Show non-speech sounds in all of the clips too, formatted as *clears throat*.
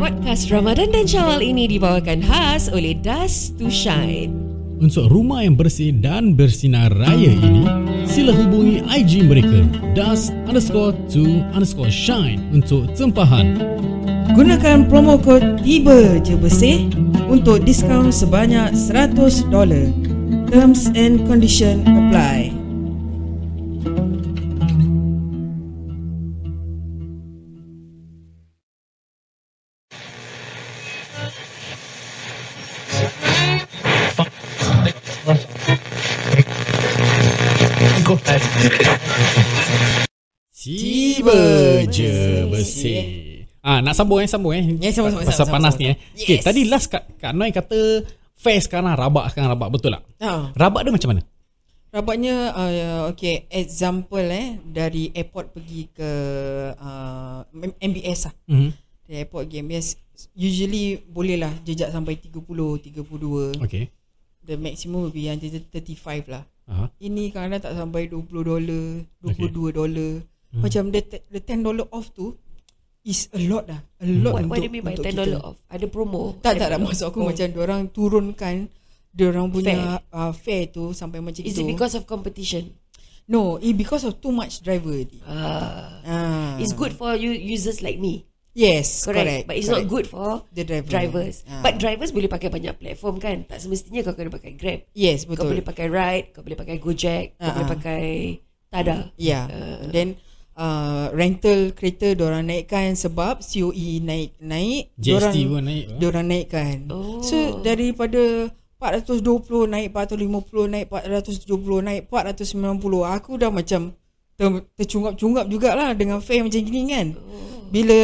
Podcast Ramadan dan Syawal ini dibawakan khas oleh Dust to Shine. Untuk rumah yang bersih dan bersinar raya ini, sila hubungi IG mereka dust underscore to underscore shine untuk tempahan. Gunakan promo kod Tiba Je Bersih untuk diskaun sebanyak $100. Terms and condition apply. Tiba je bersih. Ah nak sambung eh sambung eh. Ya, sambung, sambung, Pasal sambung, panas sambung. ni eh. Okay, Yes. tadi last Kak, Kak Noi kata fair sekarang rabak sekarang rabak betul tak? Ha. Rabak dia macam mana? Rabatnya uh, okay example eh dari airport pergi ke uh, MBS lah. Mhm. Dari airport pergi MBS usually boleh lah jejak sampai 30 32. Okay. The maximum will be until 35 lah. Aha. Ini kadang-kadang tak sampai 20 dolar, 22 dolar. Hmm. Macam the, the 10 dollar off tu is a lot lah. A lot What, untuk what do you mean by untuk $10 kita. off? Ada promo? Tak tak Ada tak promo? maksud aku Oh. macam orang turunkan orang punya fare. Uh, fare tu sampai macam Is itu. it because of competition? No, it because of too much driver. Ah, Ah. It's good for you users like me. Yes, Correct. correct. But it's correct. not good for the driver. drivers. Ah. But drivers boleh pakai banyak platform kan? Tak semestinya kau kena pakai Grab. yes, Kau betul. boleh pakai Ride, kau boleh pakai Gojek, kau Ah, boleh ah. pakai Tada. Yeah. Uh. Then uh, rental kereta diorang naikkan sebab COE naik naik GST diorang, pun naik. diorang naikkan. Oh. So daripada 420 naik 450 naik 470 naik 490 aku dah macam ter, tercungap-cungap jugalah dengan fare macam gini kan. Oh. Bila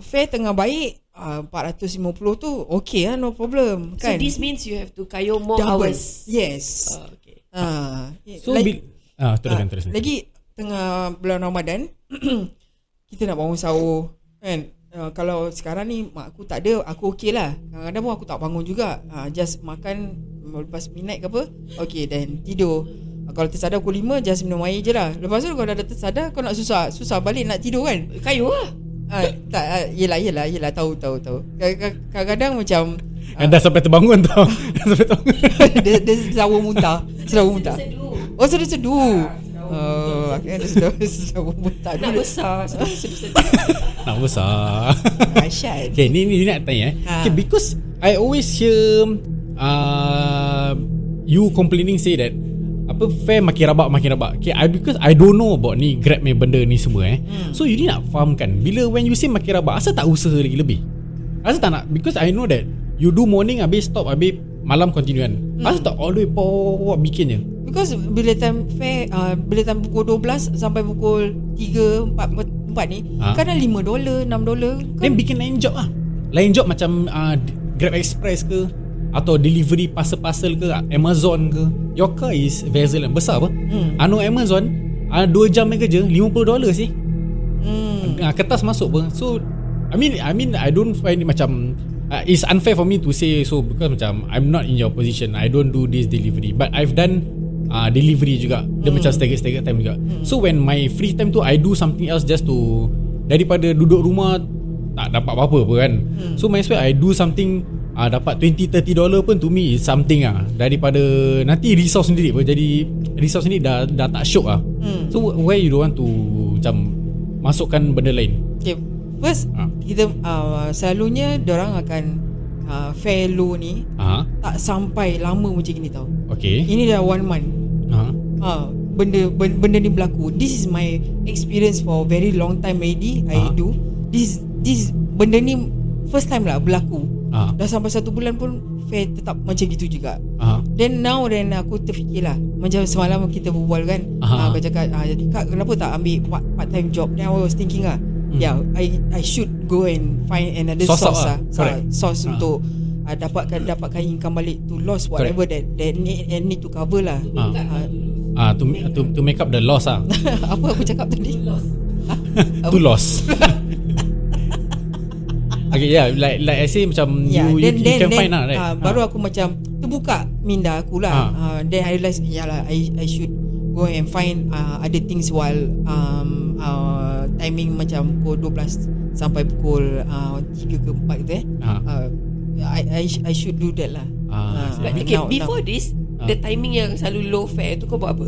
fare tengah baik uh, 450 tu okay lah no problem So kan. this means you have to kayo more Double. hours. Yes. Oh, okay. Ah, So like- bil ah teruskan Ah, teruskan. Lagi tengah bulan Ramadan *clears throat* kita nak bangun sahur kan. Uh, kalau sekarang ni mak aku tak ada, aku okey lah. Kadang-kadang pun aku tak bangun juga. Uh, just makan lepas midnight ke apa. Okay then tidur. Uh, kalau tersadar pukul 5 just minum air je lah. Lepas tu kalau dah tersadar kau nak susah susah balik nak tidur kan. Kayu lah. Uh, tak uh, yelah yelah yelah tahu tahu tahu. Kadang- Kadang-kadang macam Ah. Dah sampai terbangun tau. *laughs* Sampai terbangun. dia dia selalu muntah, selalu muntah. Oh sudah seduh. Oh, akhirnya dia *laughs* sudah selalu muntah. Nak besar. *laughs* Nak besar. Dahsyat. Okay, ni ni nak tanya eh. Ha. Okay, because I always hear uh, you complaining say that apa fare makin rabak makin rabak. Okay, I because I don't know about ni Grab ni benda ni semua eh. Hmm. So you ni nak faham kan bila when you say makin rabak asal tak usaha lagi lebih? Asal tak nak because I know that you do morning habis stop habis malam continue kan. Hmm. Asal tak all the way power bikin je. Because bila time fair uh, bila time pukul 12 sampai pukul 3 4 4 ni Ha. kadang 5 dolar, 6 dolar. Then bikin lain job lah Lain job macam uh, Grab Express ke Atau delivery parcel-parcel ke Amazon ke Your car is vessel yang besar apa? Hmm. Anu Amazon uh, 2 jam ni kerja 50 dolar sih. Hmm. uh, Kertas masuk apa? So I mean I mean I don't find it macam uh, It's unfair for me to say so Because macam I'm not in your position. I don't do this delivery. But I've done uh, Delivery juga. Dia macam staggered-staggered time juga. So when my free time tu I do something else just to Daripada duduk rumah Tak dapat apa-apa pun kan So might as well I do something uh, Dapat 20-30 dollar pun To me is something ah Daripada Nanti risau sendiri pun Jadi Risau sendiri dah, dah tak syok ah Hmm. So why you don't want to Macam Masukkan benda lain Okay. First Ha. kita uh, selalunya orang akan uh, fair low ni Aha. tak sampai lama macam ni tau. Okay Ini dah one month. Aha. Ha, benda ben- benda ni berlaku. This is my experience for very long time already. I Ah. do. This this benda ni first time lah berlaku. Aha. Dah sampai satu bulan pun fair tetap macam gitu juga. Aha. Then now then aku terfikir lah Macam semalam kita berbual kan Aha. uh, Aku cakap ah, jadi Kak kenapa tak ambil part, part time job Then I was thinking lah Hmm. Yeah I I should go and find another Source source, lah. lah, Correct. uh, Source Ah. untuk uh, Dapatkan dapatkan income balik To loss whatever that that need, that need to cover lah Ah. uh, Ah, to, to to make up the loss ah. *laughs* Apa aku cakap tadi *laughs* to loss. *laughs* okay, yeah, like like I say macam Yeah, you, then, you, then, you can then, find lah, right? uh, Baru aku macam terbuka minda aku lah. Ah. Uh, then I realise, yeah lah, I I should go and find uh, other things while um uh, timing macam pukul 12 sampai pukul uh, 3 ke 4 gitu eh. Ha. Uh, I, I I should do that lah. Ah, Ah, But, okay, now- before this, Ah. the timing yang selalu low fare tu kau buat apa?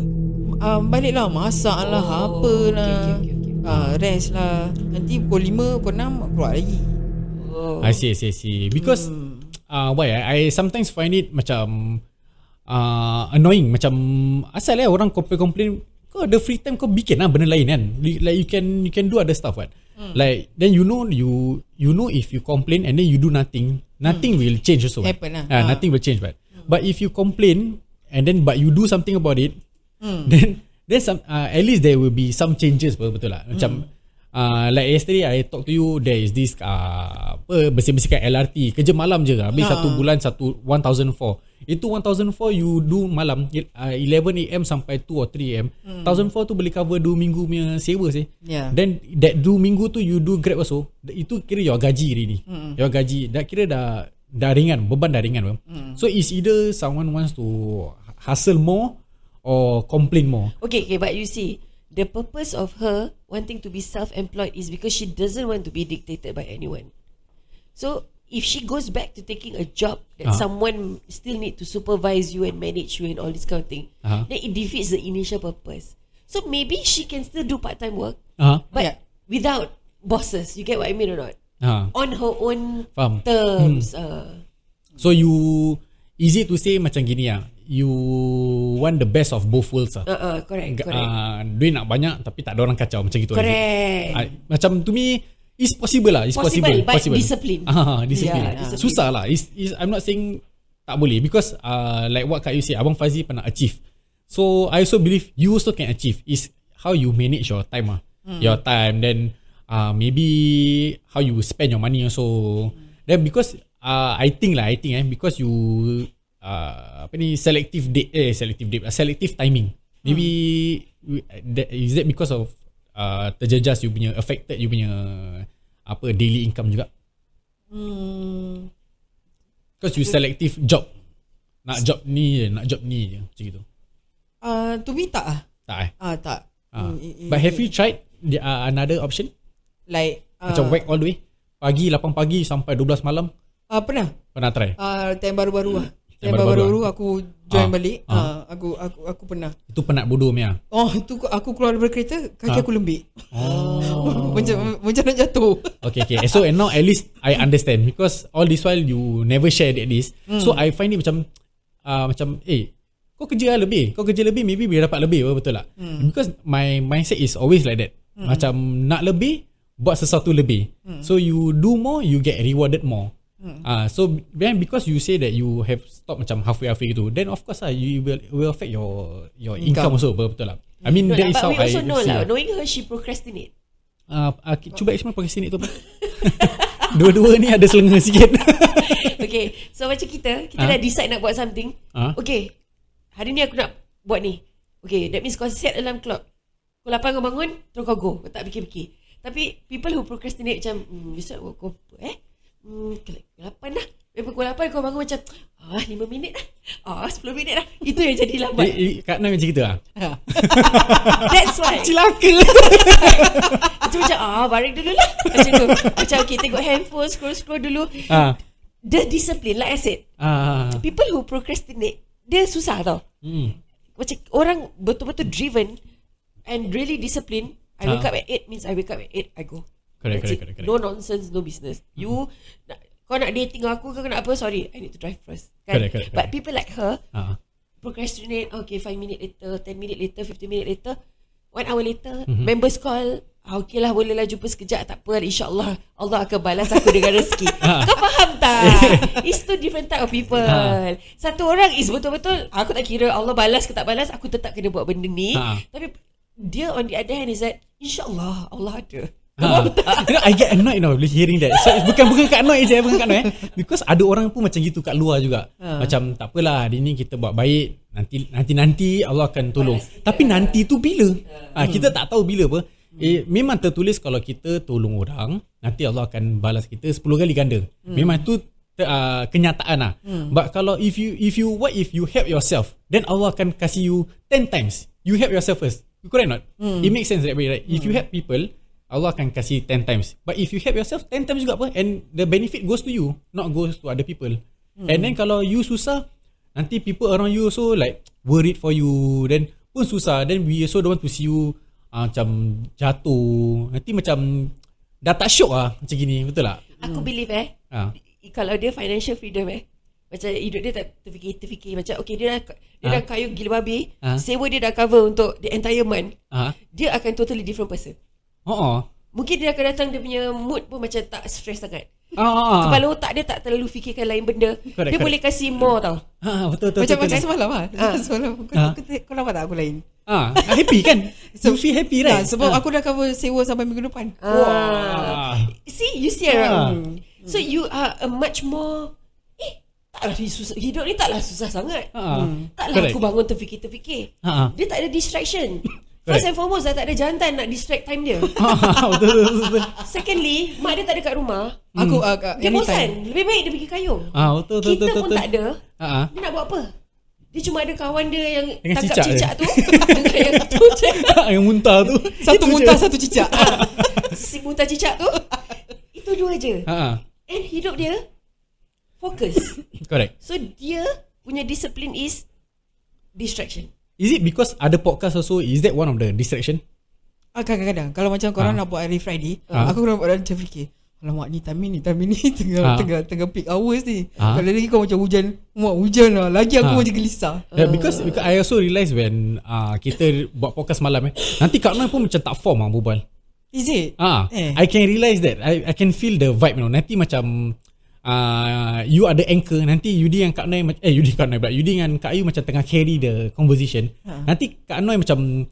uh, balik lah masak lah Oh, apa lah okay, okay, okay, okay. Uh, rest lah nanti pukul 5 pukul 6 keluar lagi Oh. I see, I see, I see. Because uh, why? I, I sometimes find it macam uh, annoying. Macam asal lah orang complain-complain. Kau ada free time kau bikin lah benda lain kan. Li- Like you can you can do other stuff kan. Like then you know you you know if you complain and then you do nothing, nothing will change also. Happen lah. Ah, Ah. Nothing will change but. But if you complain and then but you do something about it, Hmm. *laughs* then then some uh, at least there will be some changes apa betul lah. Macam uh, like yesterday I talk to you there is this uh, apa bersih-bersihkan LRT kerja malam je habis Ha. satu bulan satu 1004 itu 1004 you do malam uh, 11 am sampai 2 or 3 am hmm. 1004 tu boleh cover 2 minggu punya sewa sih Yeah. then that 2 minggu tu you do grab also itu kira your gaji already hmm. your gaji dah kira dah dah ringan beban dah ringan hmm. so it's either someone wants to hustle more or complain more Okay, okay, but you see, the purpose of her wanting to be self-employed is because she doesn't want to be dictated by anyone. So if she goes back to taking a job that Ah. someone still need to supervise you and manage you and all this kind of thing, Ah. then it defeats the initial purpose. So maybe she can still do part-time work, uh but Yeah. without bosses. You get what I mean or not? uh On her own Faham. terms. Uh, So you easy to say macam gini ah. You want the best of both worlds ah. uh, uh, correct, correct. ah, duit nak banyak tapi tak ada orang kacau macam gitu. correct. Ah, macam to me it's possible lah. It's Possible, possible. but discipline. Ah, *laughs* discipline. Yeah, discipline. Susah lah. It's, it's, I'm not saying tak boleh because uh, like what Kak you say, Abang Fazi pernah achieve. So I also believe you also can achieve. Is how you manage your time ah. Your time then uh, maybe how you spend your money also. Then because uh, I think lah, I think eh because you uh, apa ni selective date eh selective date uh, selective timing. Maybe we- that, is that because of uh, terjejas you punya affected you punya apa daily income juga. hmm, Because you selective job. Nak job ni je, nak job ni je macam gitu. uh, To me tak ah Tak eh? Ah tak Ah. Hmm, i- i- But have you tried the, uh, another option? Like uh, Macam whack all the way? Pagi 8 pagi sampai 12 malam? uh, Pernah Pernah try? uh, Time baru-baru lah Time baru-baru baru-baru aku join Ah. balik Ah. uh, Aku aku aku pernah Itu penat bodoh Mia. Oh itu aku keluar daripada kereta Kaki Ah. aku lembik Oh. *laughs* Macam macam nak jatuh *laughs* Okay, okay. So and now at least I understand because all this while you never share that this. So I find it macam uh, macam eh kau kerja lah lebih. Kau kerja lebih maybe boleh dapat lebih apa betul tak? Because my mindset is always like that. Macam nak lebih buat sesuatu lebih. So you do more you get rewarded more. Ah, so then because you say that you have stop macam halfway halfway gitu, then of course lah you will will affect your your income, Income. also betul tak? I mean No that lah, is how I also know see lah. lah. Knowing her, she procrastinate. Uh, uh, cuba explain procrastinate tu apa? *laughs* Dua-dua ni ada selenga sikit. *laughs* okay, so macam kita, kita Ah. dah decide nak buat something. Ah. Okay, hari ni aku nak buat ni. Okay, that means kau set alarm clock. Pukul 8 kau bangun, terus kau go. Kau tak fikir-fikir. Tapi people who procrastinate macam, hmm, besok kau apa eh? Hmm, pukul 8 dah. Eh, pukul 8 kau bangun macam, ah 5 minit dah. Ah 10 minit dah. Itu yang jadi lambat. Eh, eh, Kak Nam macam kita lah *laughs* That's why. Celaka *laughs* Macam macam, ah baring dulu lah. Macam tu. Macam okay, tengok handphone, scroll-scroll dulu. ah. The discipline, like I said, Ah. people who procrastinate dia susah tau Hmm. macam orang betul-betul driven and really disciplined I wake Ah. up at 8 means I wake up at 8 I go Correct, correct, correct, correct. no nonsense no business you nak, kau nak dating aku kau nak apa sorry I need to drive first kan? Correct, correct, but correct. people like her Ah. procrastinate okay 5 minute later 10 minute later 15 minute later 1 hour later Mhm. members call ah, okay lah boleh lah jumpa sekejap tak apa insyaAllah Allah akan balas aku dengan rezeki *laughs* kau faham tak *laughs* it's two different type of people Ah. satu orang is betul-betul aku tak kira Allah balas ke tak balas aku tetap kena buat benda ni Ah. tapi dia on the other hand is that insyaAllah Allah ada Ha. You know, I get annoyed now bila hearing that. So bukan bukan kat annoyed je, bukan kat annoyed eh. Because ada orang pun macam gitu kat luar juga. Ha. Macam tak apalah hari ni kita buat baik, nanti nanti nanti Allah akan tolong. Tapi nanti tu bila? Ha, kita tak tahu bila apa. Eh, memang tertulis kalau kita tolong orang, nanti Allah akan balas kita 10 kali ganda. Memang tu ter, uh, kenyataan lah. But kalau if you if you what if you help yourself, then Allah akan kasih you 10 times. You help yourself first. Correct not? It makes sense that way, right? If you help people, Allah akan kasih 10 times. But if you help yourself 10 times juga apa and the benefit goes to you, not goes to other people. Hmm. And then kalau you susah, nanti people around you also like worried for you. Then pun susah. Then we also don't want to see you uh, macam jatuh. Nanti macam dah tak syok lah macam gini. Betul tak? Aku believe eh Ha. kalau dia financial freedom eh macam hidup dia tak terfikir terfikir macam okay dia dah dia Ah. dah kayu gila babi Ah. sewa dia dah cover untuk the entire month Ha. dia akan totally different person Oh. oh. mungkin dia akan datang dia punya mood pun macam tak stress sangat Ah, kepala otak dia tak terlalu fikirkan lain benda Correct, dia correct. boleh kasih more tau Ha, betul betul. Macam betul, macam betul. semalam lah Ah. *laughs* Semalam kau, Ah. kau, kau nampak tak aku lain Ah, happy kan? *laughs* you feel happy right? Nah, Sebab Ah. aku dah cover sewa sampai minggu depan ah. see you see Ah. around so you are a much more eh taklah susah hidup ni taklah susah sangat Ha. taklah Correct. aku bangun terfikir-terfikir Ha. Dia tak ada distraction. *laughs* First and foremost Dah tak ada jantan Nak distract time dia *laughs* betul betul betul. Secondly Mak dia tak ada kat rumah Aku uh, uh, Dia anytime. bosan Lebih baik dia pergi kayung Ah, betul betul Kita betul. pun betul. tak ada ah. Dia nak buat apa Dia cuma ada kawan dia Yang Dengan tangkap cicak cicak, tu Dengan yang *laughs* tu yang muntah tu. *laughs* Satu muntah satu cicak Si muntah cicak tu Itu dua je ah. And hidup dia Fokus Correct. So dia Punya discipline is Distraction Is it because ada podcast also is that one of the distraction? Ah, Kadang-kadang Kalau macam korang Ah. nak buat hari Friday Ah. Aku nak buat macam fikir Alamak ni time ni time ni *laughs* tengah, Ah. tengah tengah peak hours ni Ah. Kalau lagi kau macam hujan Mak hujan lah Lagi aku Ah. macam gelisah Yeah, because because I also realise when uh, kita buat podcast malam eh, nanti Kak Noi pun macam tak form ah berbual. Is it? Ah, Eh. I can realise that. I I can feel the vibe you know. Nanti macam uh, you ada anchor. Nanti Yudi yang Kak Noi eh Yudi Kak Noi pula. Yudi dengan Kak Ayu macam tengah carry the conversation. Ha. nanti Kak Noi macam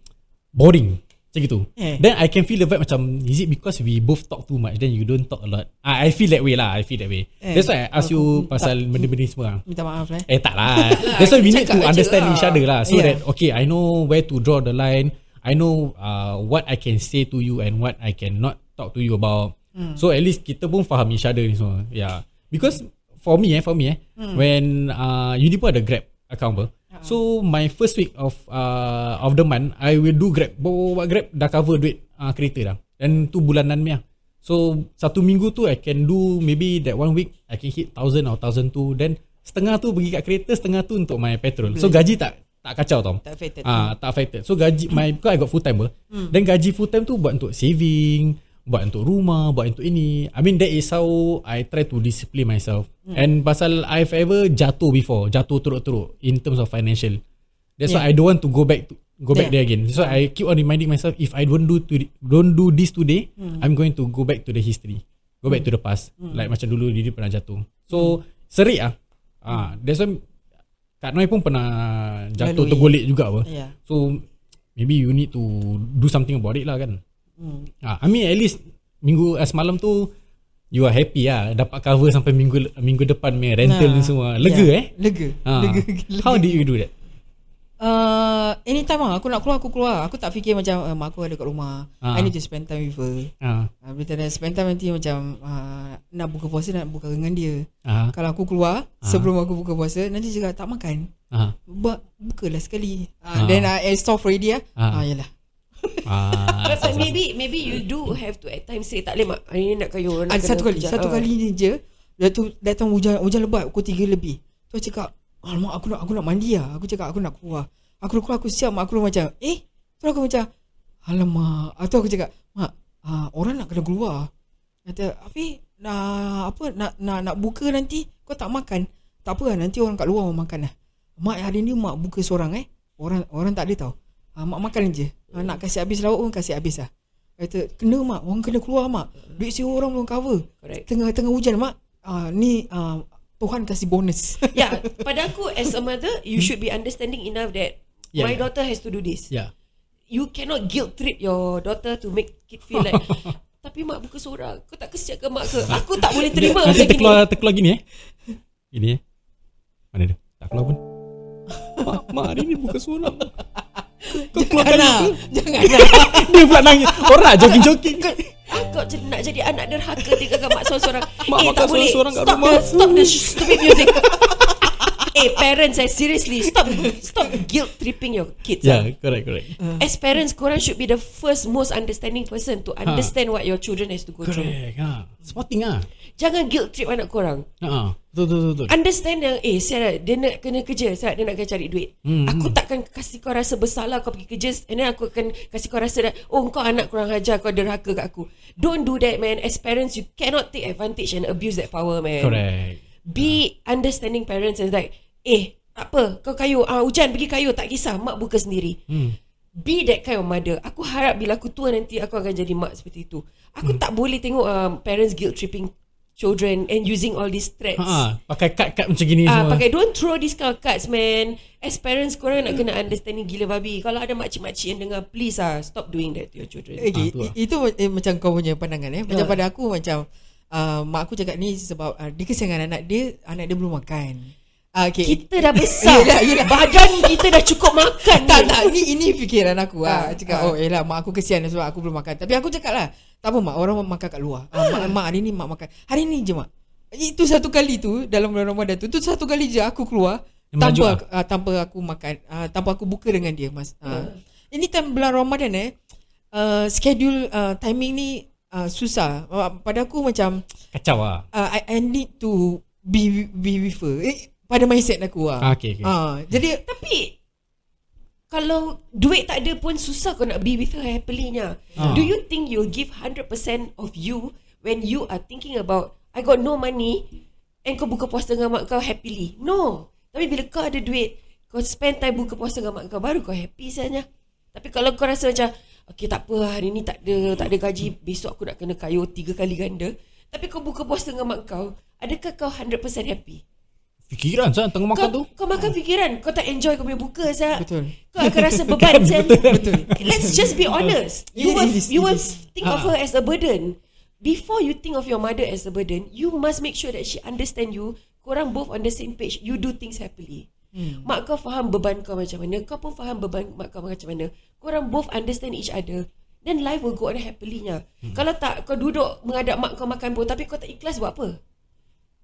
boring. Macam gitu. Eh. then I can feel the vibe macam is it because we both talk too much? Then you don't talk a lot. I, I feel that way lah. I feel that way. Eh. that's why I ask you pasal benda-benda semua. Minta maaf eh. Eh tak lah. *laughs* That's why we need to understand lah. each other lah. So Yeah. that Okay I know where to draw the line. I know uh, What I can say to you And what I cannot Talk to you about. So at least Kita pun faham each other ni semua. Yeah Because For me eh For me eh When uh, pun ada Grab account apa So my first week of uh, Of the month I will do Grab. Bawa Grab Dah cover duit uh, Kereta dah. Dan tu bulanan ni So satu minggu tu I can do Maybe that one week I can hit thousand or thousand two. Then setengah tu pergi kat kereta Setengah tu untuk my petrol. So gaji tak tak kacau tau. Tak affected. Ah, tak affected. So gaji my because I got full time ber. Then gaji full time tu buat untuk saving, buat untuk rumah, buat untuk ini. I mean that is how I try to discipline myself. And pasal I've ever jatuh before, jatuh teruk-teruk in terms of financial. That's why I don't want to go back to go back Yeah. there again. So I keep on reminding myself if I don't do to don't do this today, I'm going to go back to the history. Go back to the past. Like macam dulu Didi pernah jatuh. So serik ah. Ah, that's why Kak Noi pun pernah jatuh Lalui. tergolek juga apa. Ya So maybe you need to do something about it lah kan. Hmm. Ah, I mean at least minggu uh, semalam tu you are happy lah dapat cover sampai minggu minggu depan punya rental ni semua. Lega Ya. eh? Lega Ah. Lega, lega. How did you do that? Uh, anytime lah Aku nak keluar Aku keluar Aku tak fikir macam uh, Mak aku ada kat rumah Ah. I need to spend time with her Ah, uh, Bila dah spend time nanti macam uh, Nak buka puasa Nak buka dengan dia ah, Kalau aku keluar Sebelum aku buka puasa Nanti cakap tak makan ah, Ba- Bukalah sekali Ah. uh, Then I, I stop already lah Ah. ah. Yalah ah. But, but maybe Maybe you do have to At times say Tak boleh mak. Hari ni nak kayu nak satu kali kerja." Satu Ah. kali ni je Dah tu datang hujan Hujan lebat Pukul 3 lebih. Tu aku cakap Alamak aku nak aku nak mandi lah Aku cakap aku nak keluar. Aku nak keluar aku siap Mak. Aku macam Eh? Tu aku macam Alamak. Atau aku cakap Mak uh, Orang nak kena keluar. Kata Afi nak apa nak nak nak buka nanti kau tak makan. Tak apa lah, nanti orang kat luar mau makan lah. Mak hari ni mak buka seorang eh. Orang orang tak ada tau ha, mak makan je ha, nak kasih habis lauk pun kasih habis lah kata kena mak orang kena keluar mak duit sewa orang belum cover Correct tengah tengah hujan mak ah ni ah, Tuhan kasih bonus *laughs* Yeah Pada aku As a mother You should be understanding enough that Yeah, My yeah. daughter has to do this Yeah. You cannot guilt trip your daughter To make it feel like *laughs* Tapi mak buka seorang Kau tak kesian ke mak ke Aku tak boleh terima Nanti macam gini terkeluar, terkeluar gini eh. Gini eh. Mana dia? Tak keluar pun. *laughs* mak, mak hari ni buka seorang. Kau keluarkan Jangan *laughs* lah Dia pula nangis. Orang nak jogging-jogging kan. Kau nak jadi anak derhaka Tinggalkan mak seorang-seorang Mak Eh makan seorang-seorang kat Stop rumah. the, stop the stupid music *laughs* eh parents eh seriously stop stop guilt tripping your kids. Yeah, ah. correct, correct. As parents, korang should be the first most understanding person to understand what your children has to go through. Correct. Ha. Spotting ah. Jangan guilt trip anak korang. Ha. Betul betul betul. betul. Understand yang Eh sial Dia nak kena kerja Sial dia nak kena cari duit Hmm, Aku takkan kasih kau rasa bersalah Kau pergi kerja And then aku akan Kasih kau rasa that, Oh kau anak kurang ajar Kau derhaka kat aku Don't do that man As parents You cannot take advantage And abuse that power man Correct. Be understanding parents And like Eh tak apa Kau kayu ah, Hujan pergi kayu Tak kisah Mak buka sendiri Hmm. Be that kind of mother Aku harap bila aku tua nanti Aku akan jadi mak seperti itu Aku tak boleh tengok um, Parents guilt tripping Children And using all these threats Ha. Pakai kad-kad macam gini Ah, semua. pakai don't throw this kind of cards man. As parents korang nak kena understanding gila babi. Kalau ada makcik-makcik yang dengar please ah stop doing that to your children. Okay, Ah, tu lah. itu eh, macam kau punya pandangan eh. Macam Ah. pada aku macam uh, mak aku cakap ni sebab uh, dia kesian dengan anak dia, anak dia belum makan. Uh, okay. Kita dah *laughs* besar. Yelah, yelah. Badan kita dah cukup makan. tak ni. tak ni ini fikiran aku Ah, ah. Cakap ah. oh elah mak aku kesian sebab aku belum makan. Tapi aku cakap lah, tak apa mak orang makan kat luar. Ah. Mak, mak hari ni mak makan. Hari ni je mak. Itu satu kali tu dalam bulan Ramadan tu. Itu satu kali je aku keluar Dia tanpa uh, tanpa aku makan uh, tanpa aku buka dengan dia mas. Uh. Ini time bulan Ramadan eh. Uh, schedule uh, timing ni uh, susah. Uh, pada aku macam Kacau ah. uh, I, I need to be be with her. Eh, pada mindset aku Ah, ah. okay, okay. Ah, jadi Tapi kalau duit tak ada pun susah kau nak be with her happily-nya. Ah. Do you think you'll give 100% of you when you are thinking about I got no money and kau buka puasa dengan mak kau happily? No. Tapi bila kau ada duit, kau spend time buka puasa dengan mak kau baru kau happy sebenarnya. Tapi kalau kau rasa macam Okay tak apa hari ni tak ada tak ada gaji besok aku nak kena kayu tiga kali ganda. Tapi kau buka puasa dengan mak kau, adakah kau 100% happy? Fikiran sah tengah makan tu. kau, kau makan fikiran Kau tak enjoy kau punya buka Zah. Betul. Kau akan rasa *laughs* beban Kan, Zah. betul. Let's just be honest You It will, you will think of Ah. her as a burden Before you think of your mother as a burden You must make sure that she understand you Korang both on the same page You do things happily Hmm. Mak kau faham beban kau macam mana Kau pun faham beban mak kau macam mana Korang both understand each other Then life will go on happily nya. Hmm. Kalau tak kau duduk mengadap mak kau makan pun Tapi kau tak ikhlas buat apa?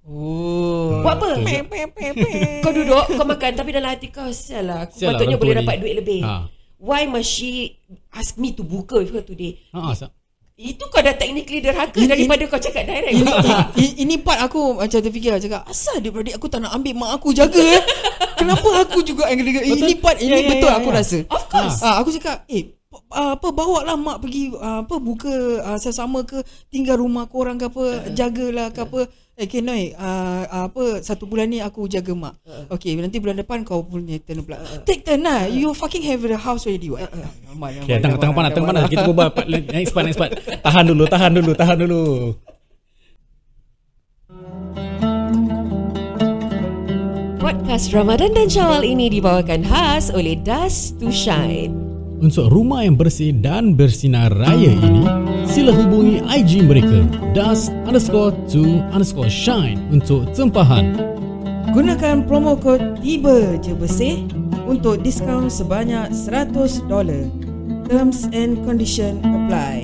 Oh. Buat apa? betul. Pe, pe, pe, pe. Kau duduk Kau makan Tapi dalam hati kau Sial lah Aku Sial lah, patutnya orang boleh tua ni. dapat duit lebih Ha. Why must she Ask me to buka with her today Ha, sah. Itu kau dah technically derhaka Ini- Daripada kau cakap direct ini, *laughs* ini, ini part aku macam terfikir cakap asal dia beradik aku tak nak ambil mak aku jaga eh? *laughs* Kenapa aku juga yang kena Ini part ini Ya, ya, betul ya, aku ya. rasa. Of course Ah, aku cakap eh ah, apa bawa lah mak pergi ah, apa buka ah, sama ke tinggal rumah korang ke apa jagalah ke apa eh Kenoi ah, ah, apa satu bulan ni aku jaga mak. Okey nanti bulan depan kau punya turn pula. Take turn lah. You fucking have the house already what? Aman, Okay, aman, tengah, tengah aman, panas, tengah panas. Kita berbual part, next part, next part. Tahan dulu, tahan dulu, tahan dulu. Podcast Ramadan dan Syawal ini dibawakan khas oleh Dust to Shine Untuk rumah yang bersih dan bersinar raya ini, sila hubungi IG mereka dust underscore to underscore shine untuk tempahan. Gunakan promo kod tiba je bersih untuk diskaun sebanyak $100. Terms and condition apply.